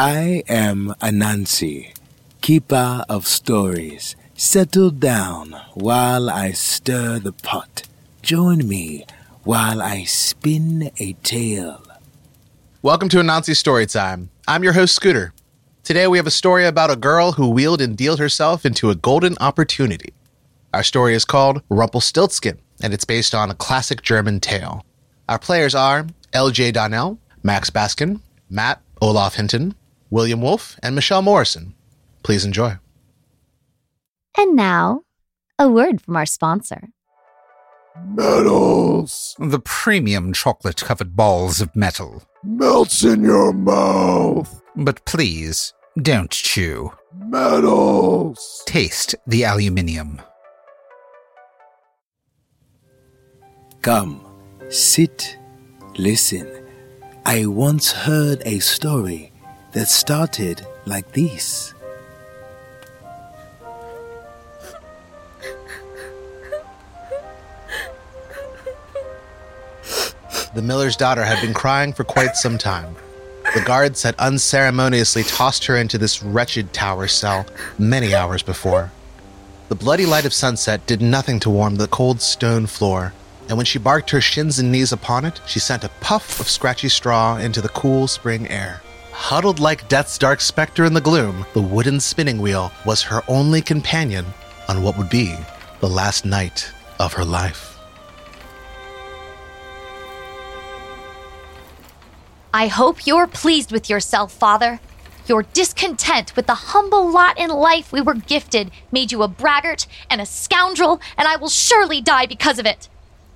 I am Anansi, keeper of stories. Settle down while I stir the pot. Join me while I spin a tale. Welcome to Anansi Storytime. I'm your host, Scooter. Today we have a story about a girl who wheeled and dealed herself into a golden opportunity. Our story is called Rumpelstiltskin, and it's based on a classic German tale. Our players are L.J. Donnell, Max Baskin, Matt Olaf Hinton, William Wolf, and Michelle Morrison. Please enjoy. And now, a word from our sponsor. Metals The premium chocolate covered balls of metal. melts in your mouth. But please, don't chew. Metals. Taste the aluminium. Come, sit, listen. I once heard a story that started like this. The miller's daughter had been crying for quite some time. The guards had unceremoniously tossed her into this wretched tower cell many hours before. The bloody light of sunset did nothing to warm the cold stone floor, and when she barked her shins and knees upon it, she sent a puff of scratchy straw into the cool spring air. Huddled like death's dark specter in the gloom, the wooden spinning wheel was her only companion on what would be the last night of her life. I hope you're pleased with yourself, Father. Your discontent with the humble lot in life we were gifted made you a braggart and a scoundrel, and I will surely die because of it.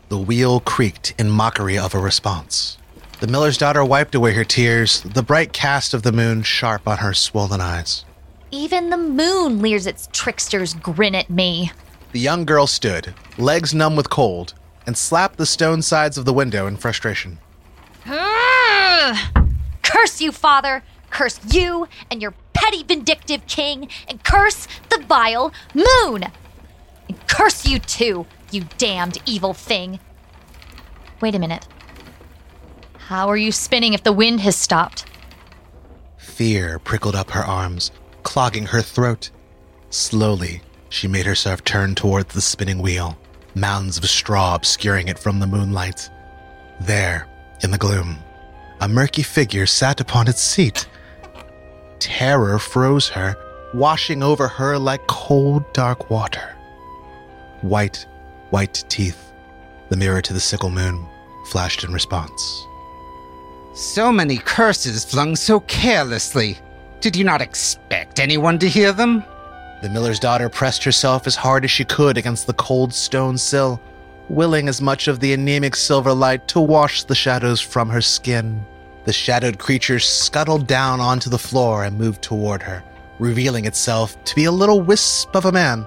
The wheel creaked in mockery of a response. The miller's daughter wiped away her tears, the bright cast of the moon sharp on her swollen eyes. Even the moon leers its trickster's grin at me. The young girl stood, legs numb with cold, and slapped the stone sides of the window in frustration. Curse you, Father! Curse you and your petty vindictive king, and curse the vile moon! And curse you too, you damned evil thing! Wait a minute. How are you spinning if the wind has stopped? Fear prickled up her arms, clogging her throat. Slowly, she made herself turn toward the spinning wheel, mounds of straw obscuring it from the moonlight. There, in the gloom, a murky figure sat upon its seat. Terror froze her, washing over her like cold, dark water. White, white teeth, the mirror to the sickle moon, flashed in response. So many curses flung so carelessly. Did you not expect anyone to hear them? The miller's daughter pressed herself as hard as she could against the cold stone sill, willing as much of the anemic silver light to wash the shadows from her skin. The shadowed creature scuttled down onto the floor and moved toward her, revealing itself to be a little wisp of a man.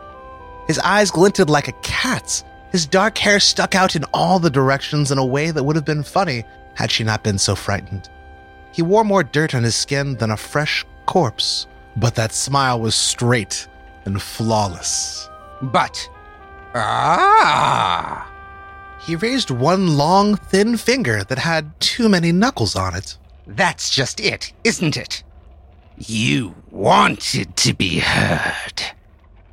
His eyes glinted like a cat's. His dark hair stuck out in all the directions in a way that would have been funny had she not been so frightened. He wore more dirt on his skin than a fresh corpse, but that smile was straight and flawless. But. Ah! He raised one long, thin finger that had too many knuckles on it. That's just it, isn't it? You wanted to be heard.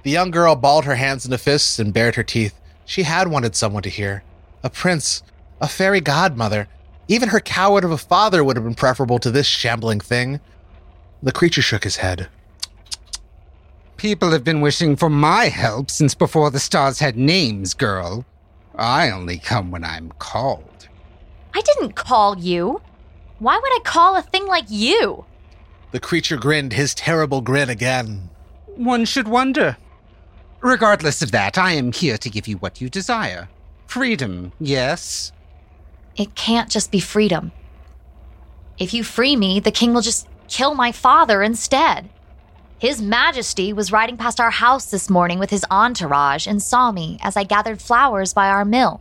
The young girl balled her hands into fists and bared her teeth. She had wanted someone to hear. A prince, a fairy godmother. Even her coward of a father would have been preferable to this shambling thing. The creature shook his head. People have been wishing for my help since before the stars had names, girl. I only come when I'm called. I didn't call you. Why would I call a thing like you? The creature grinned his terrible grin again. One should wonder. Regardless of that, I am here to give you what you desire. Freedom, yes? It can't just be freedom. If you free me, the king will just kill my father instead. His Majesty was riding past our house this morning with his entourage and saw me as I gathered flowers by our mill.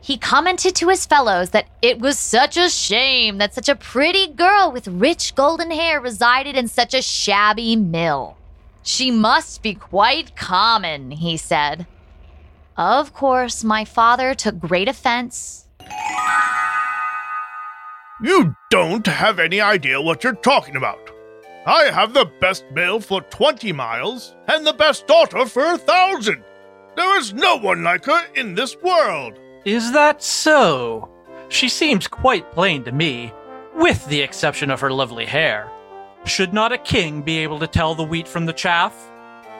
He commented to his fellows that it was such a shame that such a pretty girl with rich golden hair resided in such a shabby mill. She must be quite common, he said. Of course, my father took great offense. You don't have any idea what you're talking about. I have the best male for 20 miles and the best daughter for a thousand. There is no one like her in this world. Is that so? She seems quite plain to me, with the exception of her lovely hair. Should not a king be able to tell the wheat from the chaff?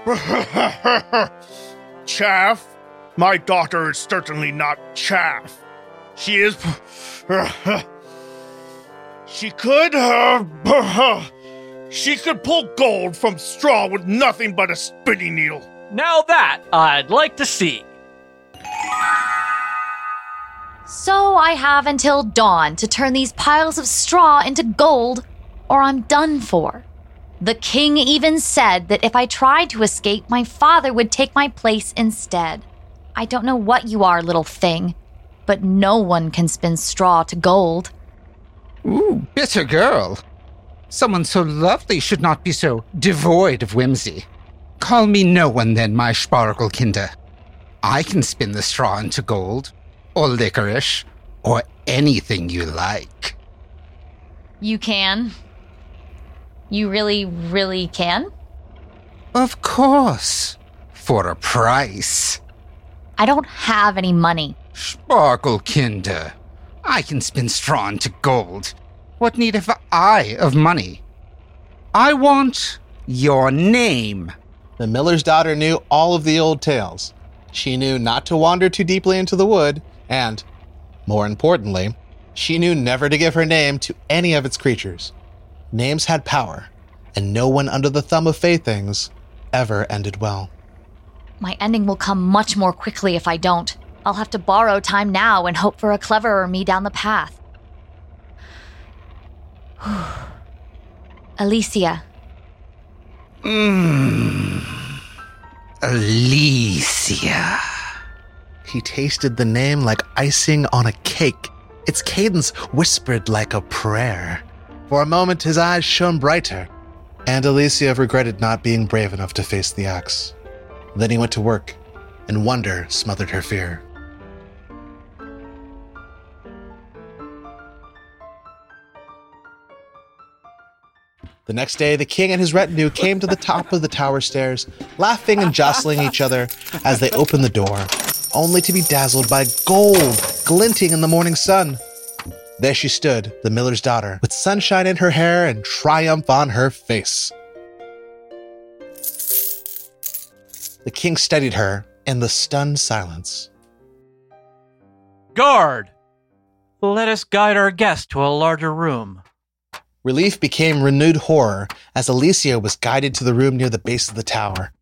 chaff? My daughter is certainly not chaff. She is. she could. Uh, she could pull gold from straw with nothing but a spinning needle. Now that I'd like to see. So I have until dawn to turn these piles of straw into gold, or I'm done for. The king even said that if I tried to escape, my father would take my place instead. I don't know what you are, little thing, but no one can spin straw to gold. Ooh, bitter girl. Someone so lovely should not be so devoid of whimsy. Call me no one then, my Spargelkinder. I can spin the straw into gold, or licorice, or anything you like. You can? You really, really can? Of course. For a price. I don't have any money. Spargelkinder. I can spin straw into gold. What need have I of money? I want your name. The miller's daughter knew all of the old tales. She knew not to wander too deeply into the wood, and, more importantly, she knew never to give her name to any of its creatures. Names had power, and no one under the thumb of Fey things ever ended well. My ending will come much more quickly if I don't. I'll have to borrow time now and hope for a cleverer me down the path. Alicia. Mmm. Alicia. He tasted the name like icing on a cake. Its cadence whispered like a prayer. For a moment, his eyes shone brighter, and Alicia regretted not being brave enough to face the axe. Then he went to work, and wonder smothered her fear. The next day, the king and his retinue came to the top of the tower stairs, laughing and jostling each other as they opened the door, only to be dazzled by gold glinting in the morning sun. There she stood, the miller's daughter, with sunshine in her hair and triumph on her face. The king studied her in the stunned silence. Guard! Let us guide our guest to a larger room. Relief became renewed horror as Alicia was guided to the room near the base of the tower.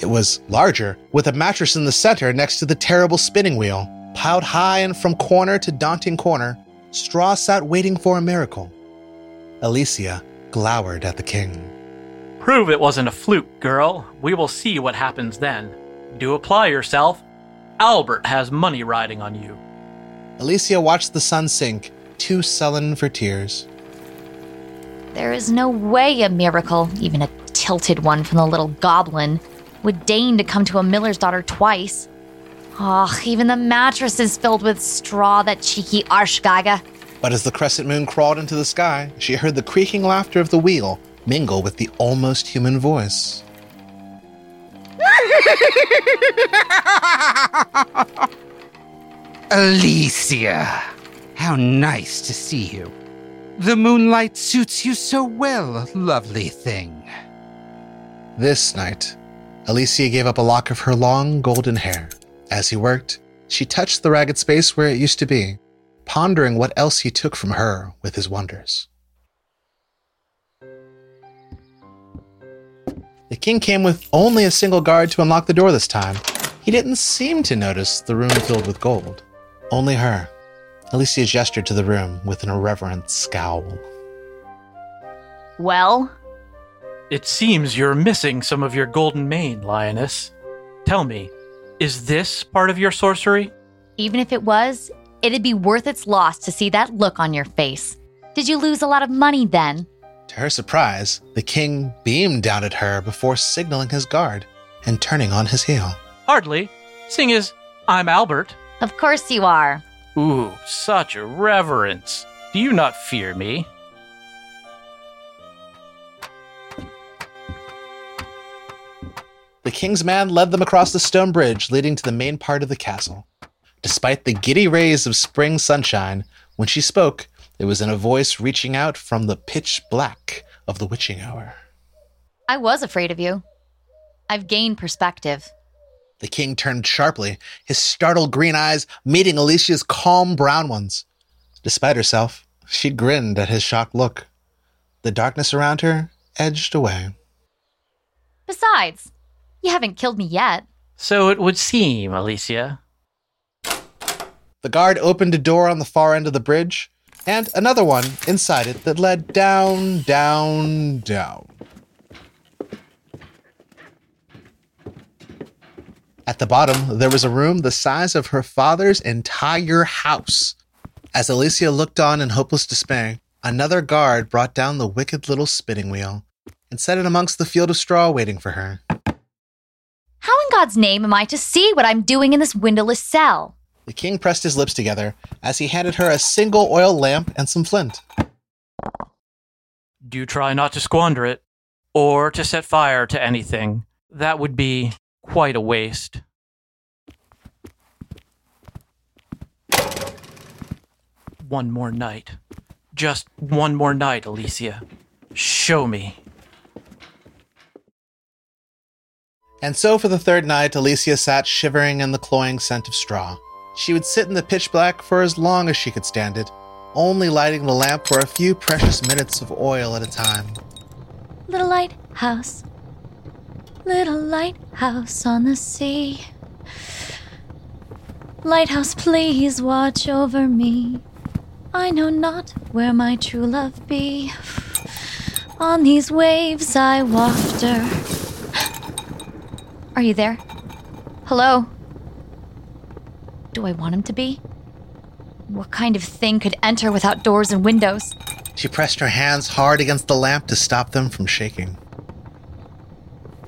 It was larger, with a mattress in the center next to the terrible spinning wheel. Piled high and from corner to daunting corner, Straw sat waiting for a miracle. Alicia glowered at the king. Prove it wasn't a fluke, girl. We will see what happens then. Do apply yourself. Albert has money riding on you. Alicia watched the sun sink, too sullen for tears. There is no way a miracle, even a tilted one from the little goblin, would deign to come to a miller's daughter twice. Oh, even the mattress is filled with straw, that cheeky Arschgeiger. But as the crescent moon crawled into the sky, she heard the creaking laughter of the wheel mingle with the almost human voice. Alicia, how nice to see you. The moonlight suits you so well, lovely thing. This night, Alicia gave up a lock of her long golden hair. As he worked, she touched the ragged space where it used to be, pondering what else he took from her with his wonders. The king came with only a single guard to unlock the door this time. He didn't seem to notice the room filled with gold. Only her. Alicia gestured to the room with an irreverent scowl. Well, It seems you're missing some of your golden mane, lioness. Tell me, is this part of your sorcery? even if it was, it'd be worth its loss to see that look on your face. Did you lose a lot of money then? To her surprise, the king beamed down at her before signaling his guard and turning on his heel. Hardly, seeing as I'm Albert. Of course you are. Ooh, such a reverence. Do you not fear me? The king's man led them across the stone bridge leading to the main part of the castle. Despite the giddy rays of spring sunshine, when she spoke, it was in a voice reaching out from the pitch black of the witching hour. I was afraid of you. I've gained perspective. The king turned sharply, his startled green eyes meeting Alicia's calm brown ones. Despite herself, she grinned at his shocked look. The darkness around her edged away. Besides, you haven't killed me yet. So it would seem, Alicia. The guard opened a door on the far end of the bridge, and another one inside it that led down, down, down. At the bottom, there was a room the size of her father's entire house. As Alicia looked on in hopeless despair, another guard brought down the wicked little spinning wheel and set it amongst the field of straw waiting for her. How in God's name am I to see what I'm doing in this windowless cell? The king pressed his lips together as he handed her a single oil lamp and some flint. Do try not to squander it, or to set fire to anything. That would be quite a waste. One more night. Just one more night, Alicia. Show me. And so for the third night, Alicia sat shivering in the cloying scent of straw. She would sit in the pitch black for as long as she could stand it, only lighting the lamp for a few precious minutes of oil at a time. Little lighthouse, little lighthouse on the sea. Lighthouse, please watch over me. I know not where my true love be. On these waves I waft her. Are you there? Hello? Do I want him to be? What kind of thing could enter without doors and windows? She pressed her hands hard against the lamp to stop them from shaking.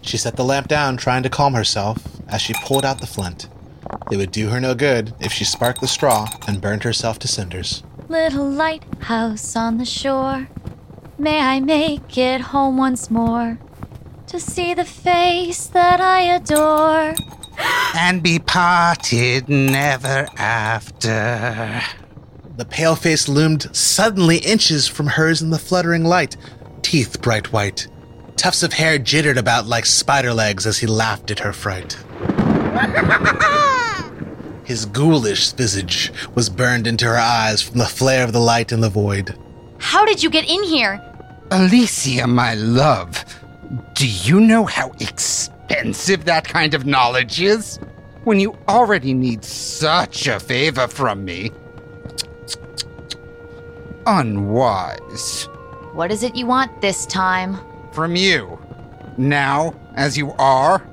She set the lamp down, trying to calm herself, as she pulled out the flint. It would do her no good if she sparked the straw and burned herself to cinders. Little lighthouse on the shore, may I make it home once more to see the face that I adore. And be parted never after. The pale face loomed suddenly inches from hers in the fluttering light, teeth bright white. Tufts of hair jittered about like spider legs as he laughed at her fright. His ghoulish visage was burned into her eyes from the flare of the light in the void. How did you get in here? Alicia, my love, do you know how expensive that kind of knowledge is? When you already need such a favor from me. Unwise. What is it you want this time? From you. Now, as you are?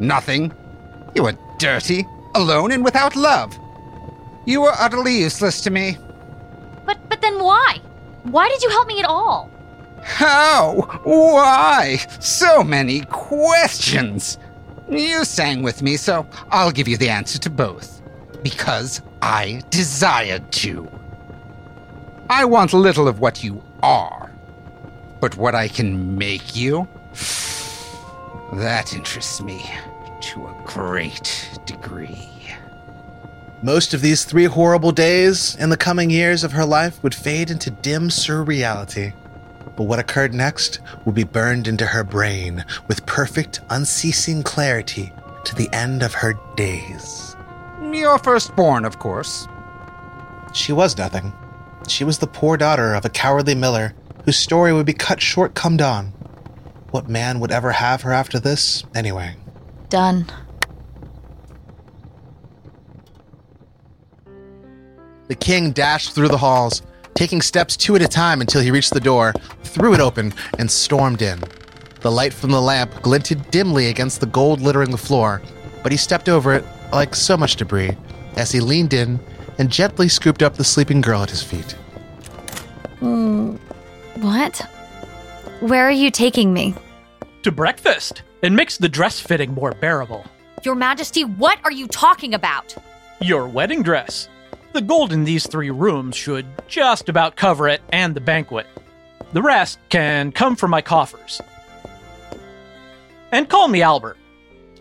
Nothing. You are dirty, alone, and without love. You are utterly useless to me. But but then why? Why did you help me at all? How? Why? So many questions. You sang with me, so I'll give you the answer to both. Because I desired to. I want little of what you are, but what I can make you, that interests me to a great degree. Most of these three horrible days in the coming years of her life would fade into dim surreality. But what occurred next would be burned into her brain with perfect, unceasing clarity to the end of her days. Your firstborn, of course. She was nothing. She was the poor daughter of a cowardly miller whose story would be cut short come dawn. What man would ever have her after this, anyway? Done. The king dashed through the halls, taking steps two at a time until he reached the door, threw it open, and stormed in. The light from the lamp glinted dimly against the gold littering the floor, but he stepped over it like so much debris as he leaned in and gently scooped up the sleeping girl at his feet. Hmm, what? Where are you taking me? To breakfast. It makes the dress fitting more bearable. Your Majesty, what are you talking about? Your wedding dress. The gold in these three rooms should just about cover it and the banquet. The rest can come from my coffers. And call me Albert.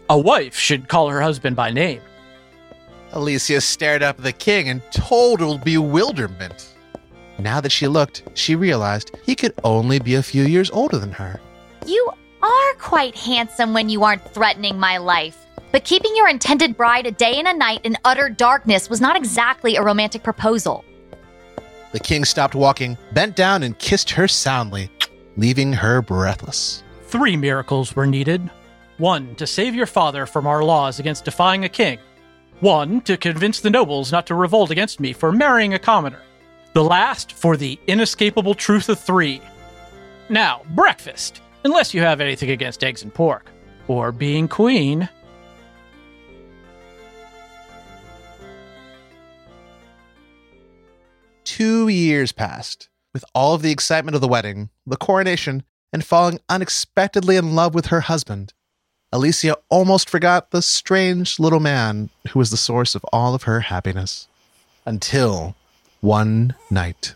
A wife should call her husband by name. Alicia stared up at the king in total bewilderment. Now that she looked, she realized he could only be a few years older than her. You are quite handsome when you aren't threatening my life. But keeping your intended bride a day and a night in utter darkness was not exactly a romantic proposal. The king stopped walking, bent down, and kissed her soundly, leaving her breathless. Three miracles were needed one to save your father from our laws against defying a king, one to convince the nobles not to revolt against me for marrying a commoner, the last for the inescapable truth of three. Now, breakfast, unless you have anything against eggs and pork, or being queen. Two years passed, with all of the excitement of the wedding, the coronation, and falling unexpectedly in love with her husband. Alicia almost forgot the strange little man who was the source of all of her happiness. Until one night.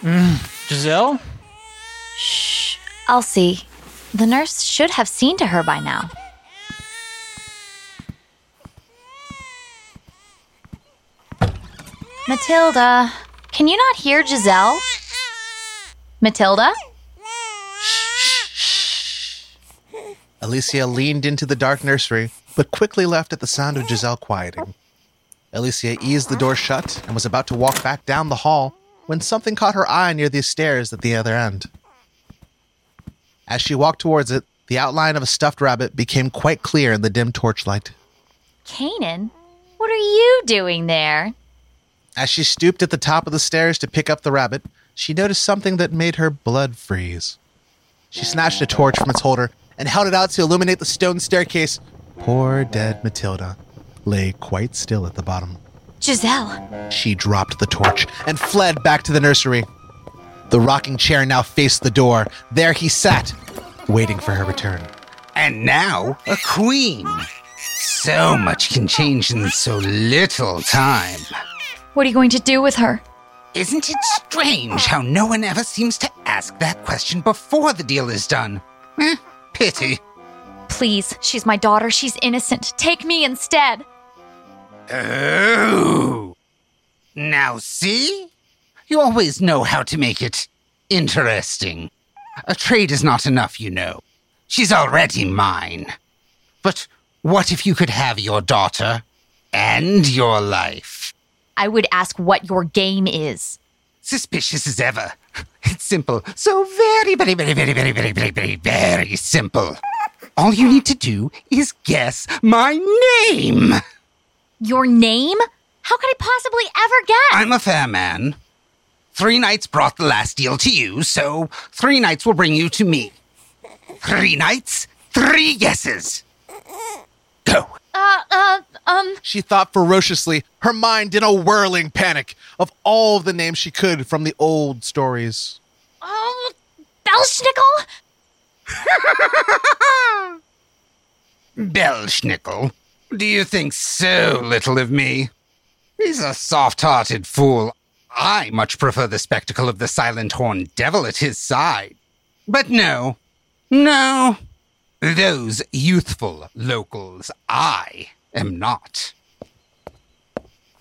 Mm, Giselle? Shh, I'll see. The nurse should have seen to her by now. Matilda, can you not hear Giselle? Matilda? Alicia leaned into the dark nursery, but quickly left at the sound of Giselle quieting. Alicia eased the door shut and was about to walk back down the hall when something caught her eye near the stairs at the other end. As she walked towards it, the outline of a stuffed rabbit became quite clear in the dim torchlight. Kanan, what are you doing there? As she stooped at the top of the stairs to pick up the rabbit, she noticed something that made her blood freeze. She snatched a torch from its holder and held it out to illuminate the stone staircase. Poor dead Matilda lay quite still at the bottom. Giselle. She dropped the torch and fled back to the nursery. The rocking chair now faced the door. There he sat, waiting for her return. And now, a queen. So much can change in so little time. What are you going to do with her? Isn't it strange how no one ever seems to ask that question before the deal is done? Eh, pity. Please, she's my daughter. She's innocent. Take me instead. Oh. Now see? You always know how to make it interesting. A trade is not enough, you know. She's already mine. But what if you could have your daughter and your life? I would ask what your game is. Suspicious as ever. It's simple. So very, very, very, very, very, very, very, very, very simple. All you need to do is guess my name. Your name? How could I possibly ever guess? I'm a fair man. Three nights brought the last deal to you, so three nights will bring you to me. Three nights, three guesses. Go. Uh, uh, um, She thought ferociously, her mind in a whirling panic of all the names she could from the old stories. oh, Belschnickel? Belschnickel, do you think so little of me? He's a soft hearted fool. I much prefer the spectacle of the silent horned devil at his side. But no, no, those youthful locals I am not.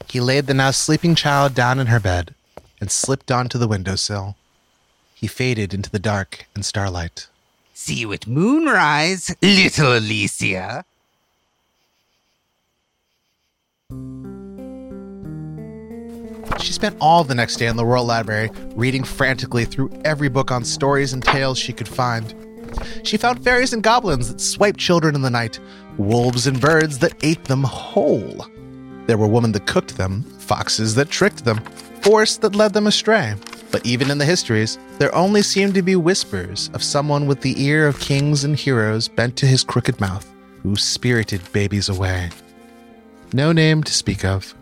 He laid the now sleeping child down in her bed and slipped onto the windowsill. He faded into the dark and starlight. See you at moonrise, little Alicia. She spent all the next day in the Royal Library, reading frantically through every book on stories and tales she could find. She found fairies and goblins that swiped children in the night, wolves and birds that ate them whole. There were women that cooked them, foxes that tricked them, forests that led them astray. But even in the histories, there only seemed to be whispers of someone with the ear of kings and heroes bent to his crooked mouth, who spirited babies away. No name to speak of.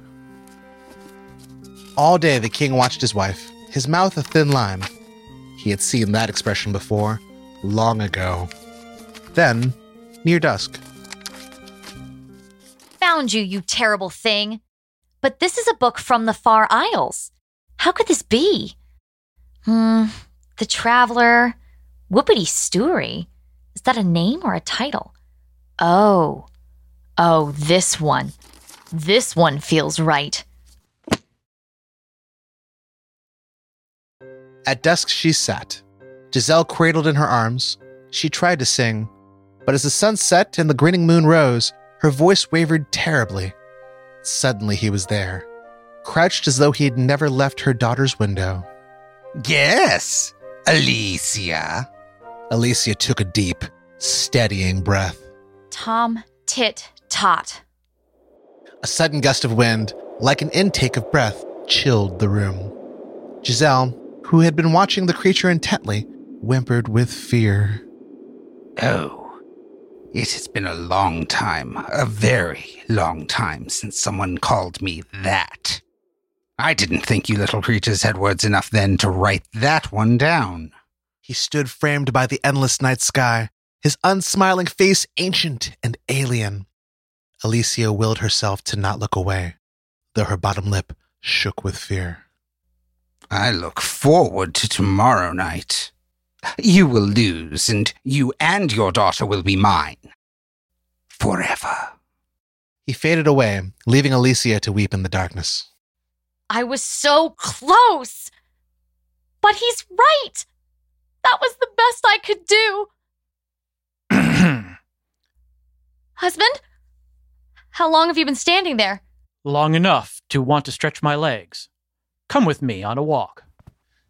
All day the king watched his wife, his mouth a thin line. He had seen that expression before, long ago. Then, near dusk, Found you, you terrible thing. But this is a book from the Far Isles. How could this be? Hmm, The Traveler, Whoopity Stoorie. Is that a name or a title? Oh, oh, this one. This one feels right. At dusk, she sat. Giselle cradled in her arms. She tried to sing, but as the sun set and the grinning moon rose, her voice wavered terribly. Suddenly, he was there, crouched as though he had never left her daughter's window. Yes, Alicia. Alicia took a deep, steadying breath. Tom Tit Tot. A sudden gust of wind, like an intake of breath, chilled the room. Giselle, who had been watching the creature intently, whimpered with fear. Oh, it has been a long time, a very long time since someone called me that. I didn't think you little creatures had words enough then to write that one down. He stood framed by the endless night sky, his unsmiling face ancient and alien. Alicia willed herself to not look away, though her bottom lip shook with fear. I look forward to tomorrow night. You will lose, and you and your daughter will be mine. Forever. He faded away, leaving Alicia to weep in the darkness. I was so close. But he's right. That was the best I could do. Husband? How long have you been standing there? Long enough to want to stretch my legs. Come with me on a walk.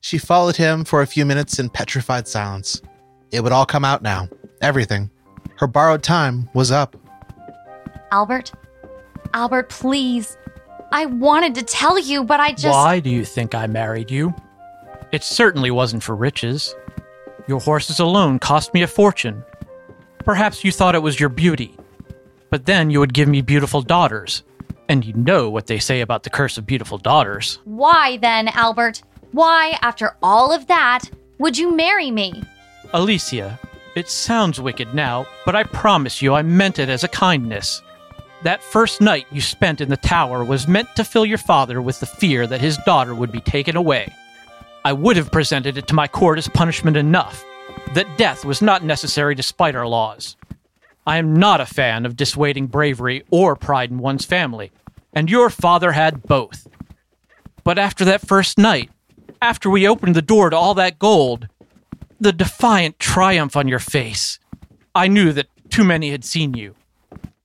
She followed him for a few minutes in petrified silence. It would all come out now. Everything. Her borrowed time was up. Albert? Albert, please. I wanted to tell you, but I just. Why do you think I married you? It certainly wasn't for riches. Your horses alone cost me a fortune. Perhaps you thought it was your beauty. But then you would give me beautiful daughters. And you know what they say about the curse of beautiful daughters. Why then, Albert? Why, after all of that, would you marry me? Alicia, it sounds wicked now, but I promise you I meant it as a kindness. That first night you spent in the tower was meant to fill your father with the fear that his daughter would be taken away. I would have presented it to my court as punishment enough, that death was not necessary despite our laws. I am not a fan of dissuading bravery or pride in one's family, and your father had both. But after that first night, after we opened the door to all that gold, the defiant triumph on your face, I knew that too many had seen you.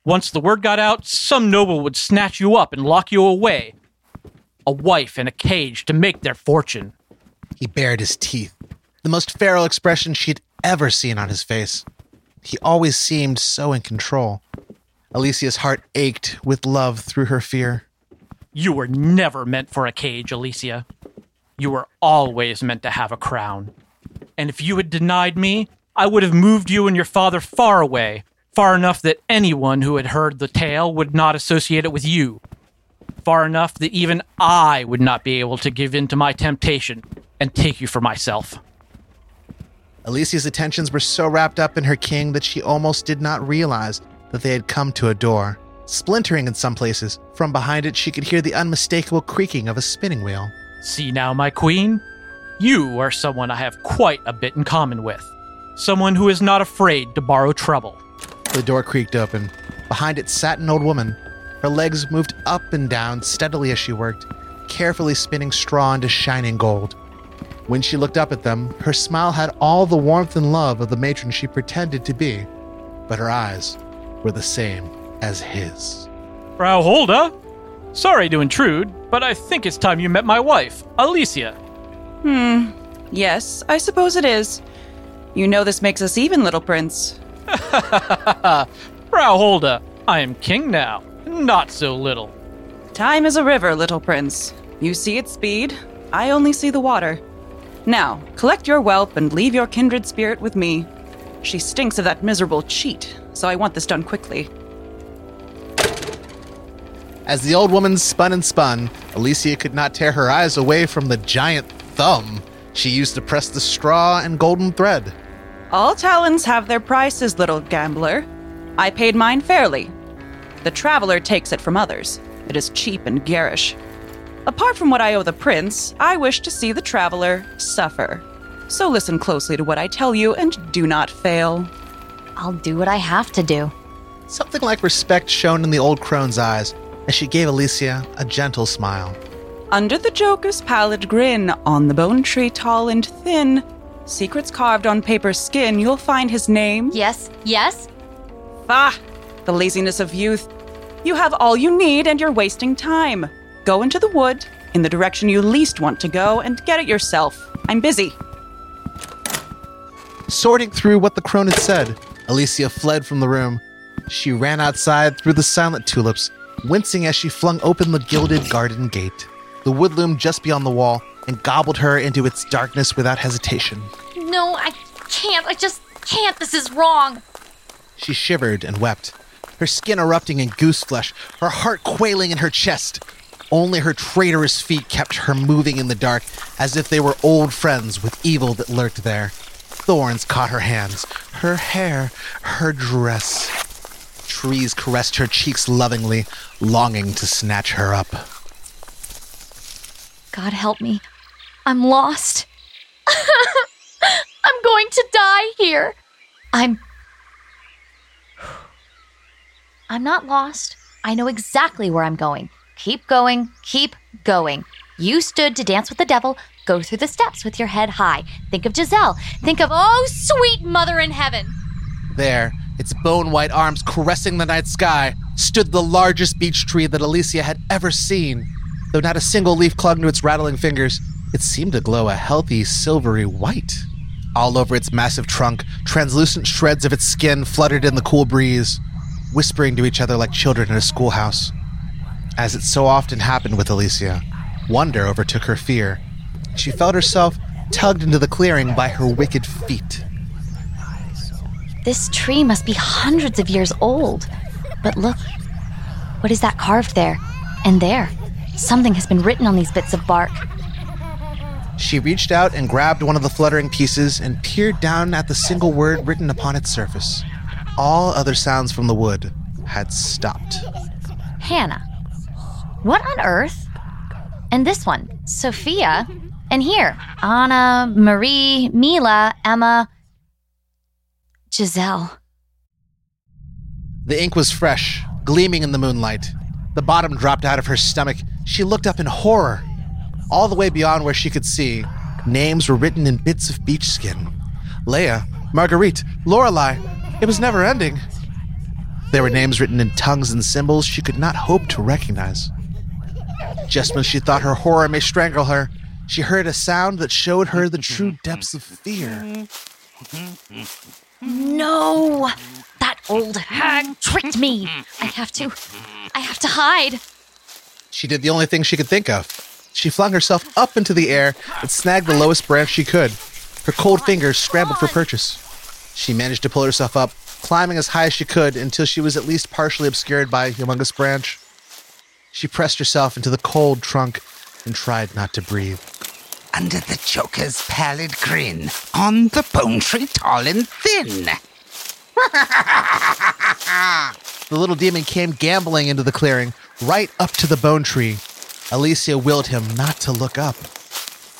Once the word got out, some noble would snatch you up and lock you away. A wife in a cage to make their fortune. He bared his teeth, the most feral expression she'd ever seen on his face. He always seemed so in control. Alicia's heart ached with love through her fear. You were never meant for a cage, Alicia. You were always meant to have a crown. And if you had denied me, I would have moved you and your father far away, far enough that anyone who had heard the tale would not associate it with you. Far enough that even I would not be able to give in to my temptation and take you for myself. Alicia's attentions were so wrapped up in her king that she almost did not realize that they had come to a door, splintering in some places. From behind it, she could hear the unmistakable creaking of a spinning wheel. See now, my queen? You are someone I have quite a bit in common with. Someone who is not afraid to borrow trouble. The door creaked open. Behind it sat an old woman. Her legs moved up and down steadily as she worked, carefully spinning straw into shining gold. When she looked up at them, her smile had all the warmth and love of the matron she pretended to be, but her eyes were the same as his. Frau Holda? Sorry to intrude, but I think it's time you met my wife, Alicia. Hmm. Yes, I suppose it is. You know this makes us even, little prince. Frau Holda, I am king now. Not so little. Time is a river, little prince. You see its speed, I only see the water. Now, collect your wealth and leave your kindred spirit with me. She stinks of that miserable cheat, so I want this done quickly. As the old woman spun and spun, Alicia could not tear her eyes away from the giant thumb she used to press the straw and golden thread. All talents have their prices, little gambler. I paid mine fairly. The traveler takes it from others. It is cheap and garish. Apart from what I owe the prince, I wish to see the traveler suffer. So listen closely to what I tell you and do not fail. I'll do what I have to do. Something like respect shone in the old crone's eyes as she gave Alicia a gentle smile. Under the Joker's pallid grin, on the bone tree tall and thin, secrets carved on paper skin, you'll find his name. Yes, yes? Ah, the laziness of youth. You have all you need and you're wasting time. Go into the wood, in the direction you least want to go, and get it yourself. I'm busy. Sorting through what the crone had said, Alicia fled from the room. She ran outside through the silent tulips, wincing as she flung open the gilded garden gate. The wood loomed just beyond the wall and gobbled her into its darkness without hesitation. No, I can't. I just can't. This is wrong. She shivered and wept, her skin erupting in goose flesh, her heart quailing in her chest. Only her traitorous feet kept her moving in the dark, as if they were old friends with evil that lurked there. Thorns caught her hands, her hair, her dress. Trees caressed her cheeks lovingly, longing to snatch her up. God help me. I'm lost. I'm going to die here. I'm. I'm not lost. I know exactly where I'm going. Keep going, keep going. You stood to dance with the devil. Go through the steps with your head high. Think of Giselle. Think of, oh, sweet mother in heaven. There, its bone white arms caressing the night sky, stood the largest beech tree that Alicia had ever seen. Though not a single leaf clung to its rattling fingers, it seemed to glow a healthy silvery white. All over its massive trunk, translucent shreds of its skin fluttered in the cool breeze, whispering to each other like children in a schoolhouse. As it so often happened with Alicia, wonder overtook her fear. She felt herself tugged into the clearing by her wicked feet. This tree must be hundreds of years old. But look, what is that carved there? And there? Something has been written on these bits of bark. She reached out and grabbed one of the fluttering pieces and peered down at the single word written upon its surface. All other sounds from the wood had stopped. Hannah. What on earth? And this one, Sophia. And here, Anna, Marie, Mila, Emma, Giselle. The ink was fresh, gleaming in the moonlight. The bottom dropped out of her stomach. She looked up in horror. All the way beyond where she could see, names were written in bits of beech skin. Leia, Marguerite, Lorelei. It was never ending. There were names written in tongues and symbols she could not hope to recognize. Just when she thought her horror may strangle her, she heard a sound that showed her the true depths of fear. No! That old hag tricked me! I have to. I have to hide. She did the only thing she could think of. She flung herself up into the air and snagged the lowest branch she could. Her cold oh fingers scrambled for purchase. She managed to pull herself up, climbing as high as she could until she was at least partially obscured by a humongous branch. She pressed herself into the cold trunk and tried not to breathe. Under the Joker's pallid grin, on the bone tree tall and thin. The little demon came gamboling into the clearing, right up to the bone tree. Alicia willed him not to look up.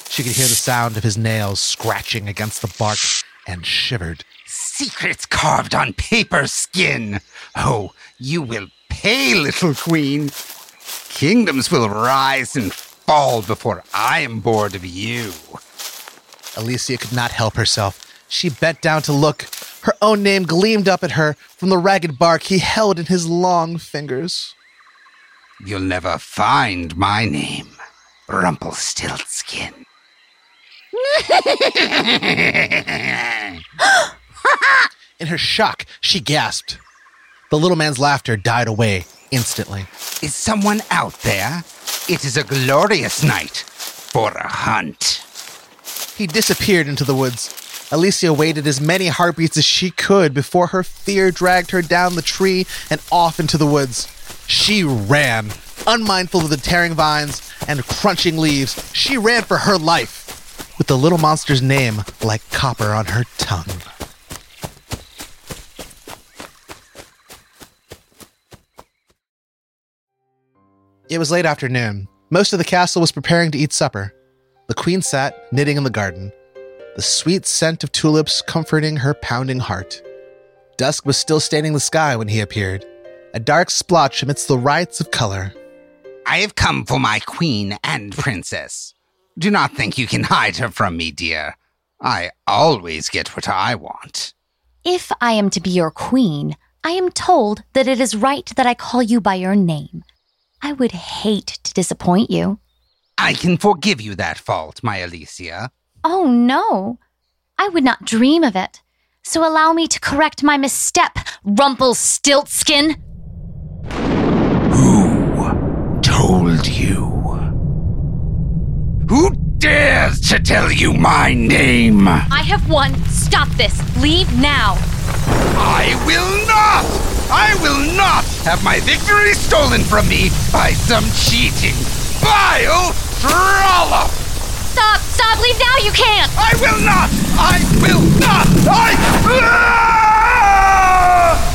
She could hear the sound of his nails scratching against the bark and shivered. Secrets carved on paper skin. Oh, you will pay, little queen. Kingdoms will rise and before I am bored of you. Alicia could not help herself. She bent down to look. Her own name gleamed up at her from the ragged bark he held in his long fingers. You'll never find my name, Rumpelstiltskin. In her shock, she gasped. The little man's laughter died away instantly. Is someone out there? It is a glorious night for a hunt. He disappeared into the woods. Alicia waited as many heartbeats as she could before her fear dragged her down the tree and off into the woods. She ran, unmindful of the tearing vines and crunching leaves. She ran for her life, with the little monster's name like copper on her tongue. It was late afternoon. Most of the castle was preparing to eat supper. The queen sat, knitting in the garden, the sweet scent of tulips comforting her pounding heart. Dusk was still staining the sky when he appeared, a dark splotch amidst the riots of color. I have come for my queen and princess. Do not think you can hide her from me, dear. I always get what I want. If I am to be your queen, I am told that it is right that I call you by your name. I would hate to disappoint you. I can forgive you that fault, my Alicia. Oh, no. I would not dream of it. So allow me to correct my misstep, Rumpelstiltskin. Who told you? Who dares to tell you my name? I have won. Stop this. Leave now. I will not! I will not have my victory stolen from me by some cheating, vile trollop! Stop! Stop! Leave now! You can't! I will not! I will not! I. Ah!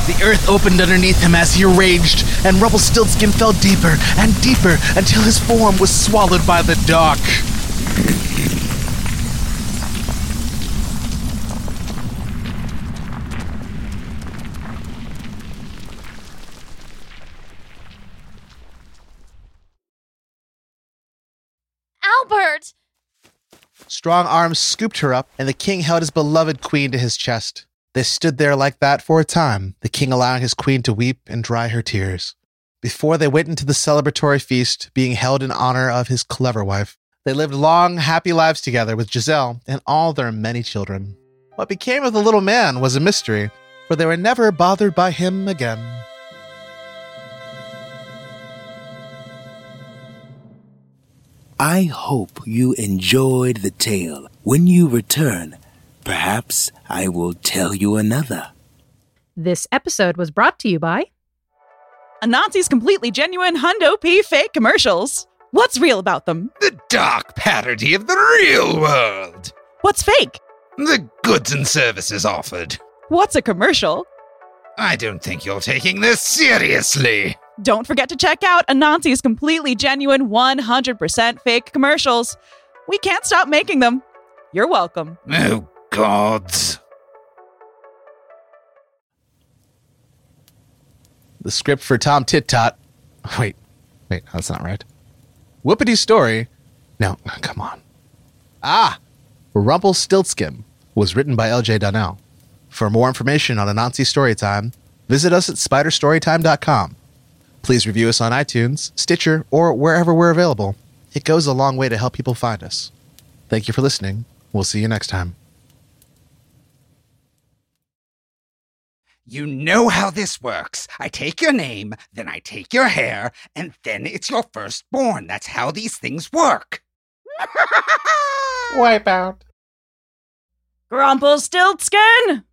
The earth opened underneath him as he raged, and Rumpelstiltskin fell deeper and deeper until his form was swallowed by the dark. Albert! Strong arms scooped her up, and the king held his beloved queen to his chest. They stood there like that for a time, the king allowing his queen to weep and dry her tears. Before they went into the celebratory feast being held in honor of his clever wife, they lived long, happy lives together with Giselle and all their many children. What became of the little man was a mystery, for they were never bothered by him again. I hope you enjoyed the tale. When you return, perhaps I will tell you another. This episode was brought to you by Anansi's completely genuine Hundo P fake commercials. What's real about them? The dark parody of the real world. What's fake? The goods and services offered. What's a commercial? I don't think you're taking this seriously. Don't forget to check out Anansi's completely genuine 100% fake commercials. We can't stop making them. You're welcome. Oh, gods. The script for Tom Tit Tot. Wait, wait, that's not right. Whuppity Stoorie. No, come on. Ah, Rumpelstiltskin was written by L.J. Donnell. For more information on Anansi Storytime, visit us at spiderstorytime.com. Please review us on iTunes, Stitcher, or wherever we're available. It goes a long way to help people find us. Thank you for listening. We'll see you next time. You know how this works. I take your name, then I take your hair, and then it's your firstborn. That's how these things work. Wipeout. Grumpelstiltskin!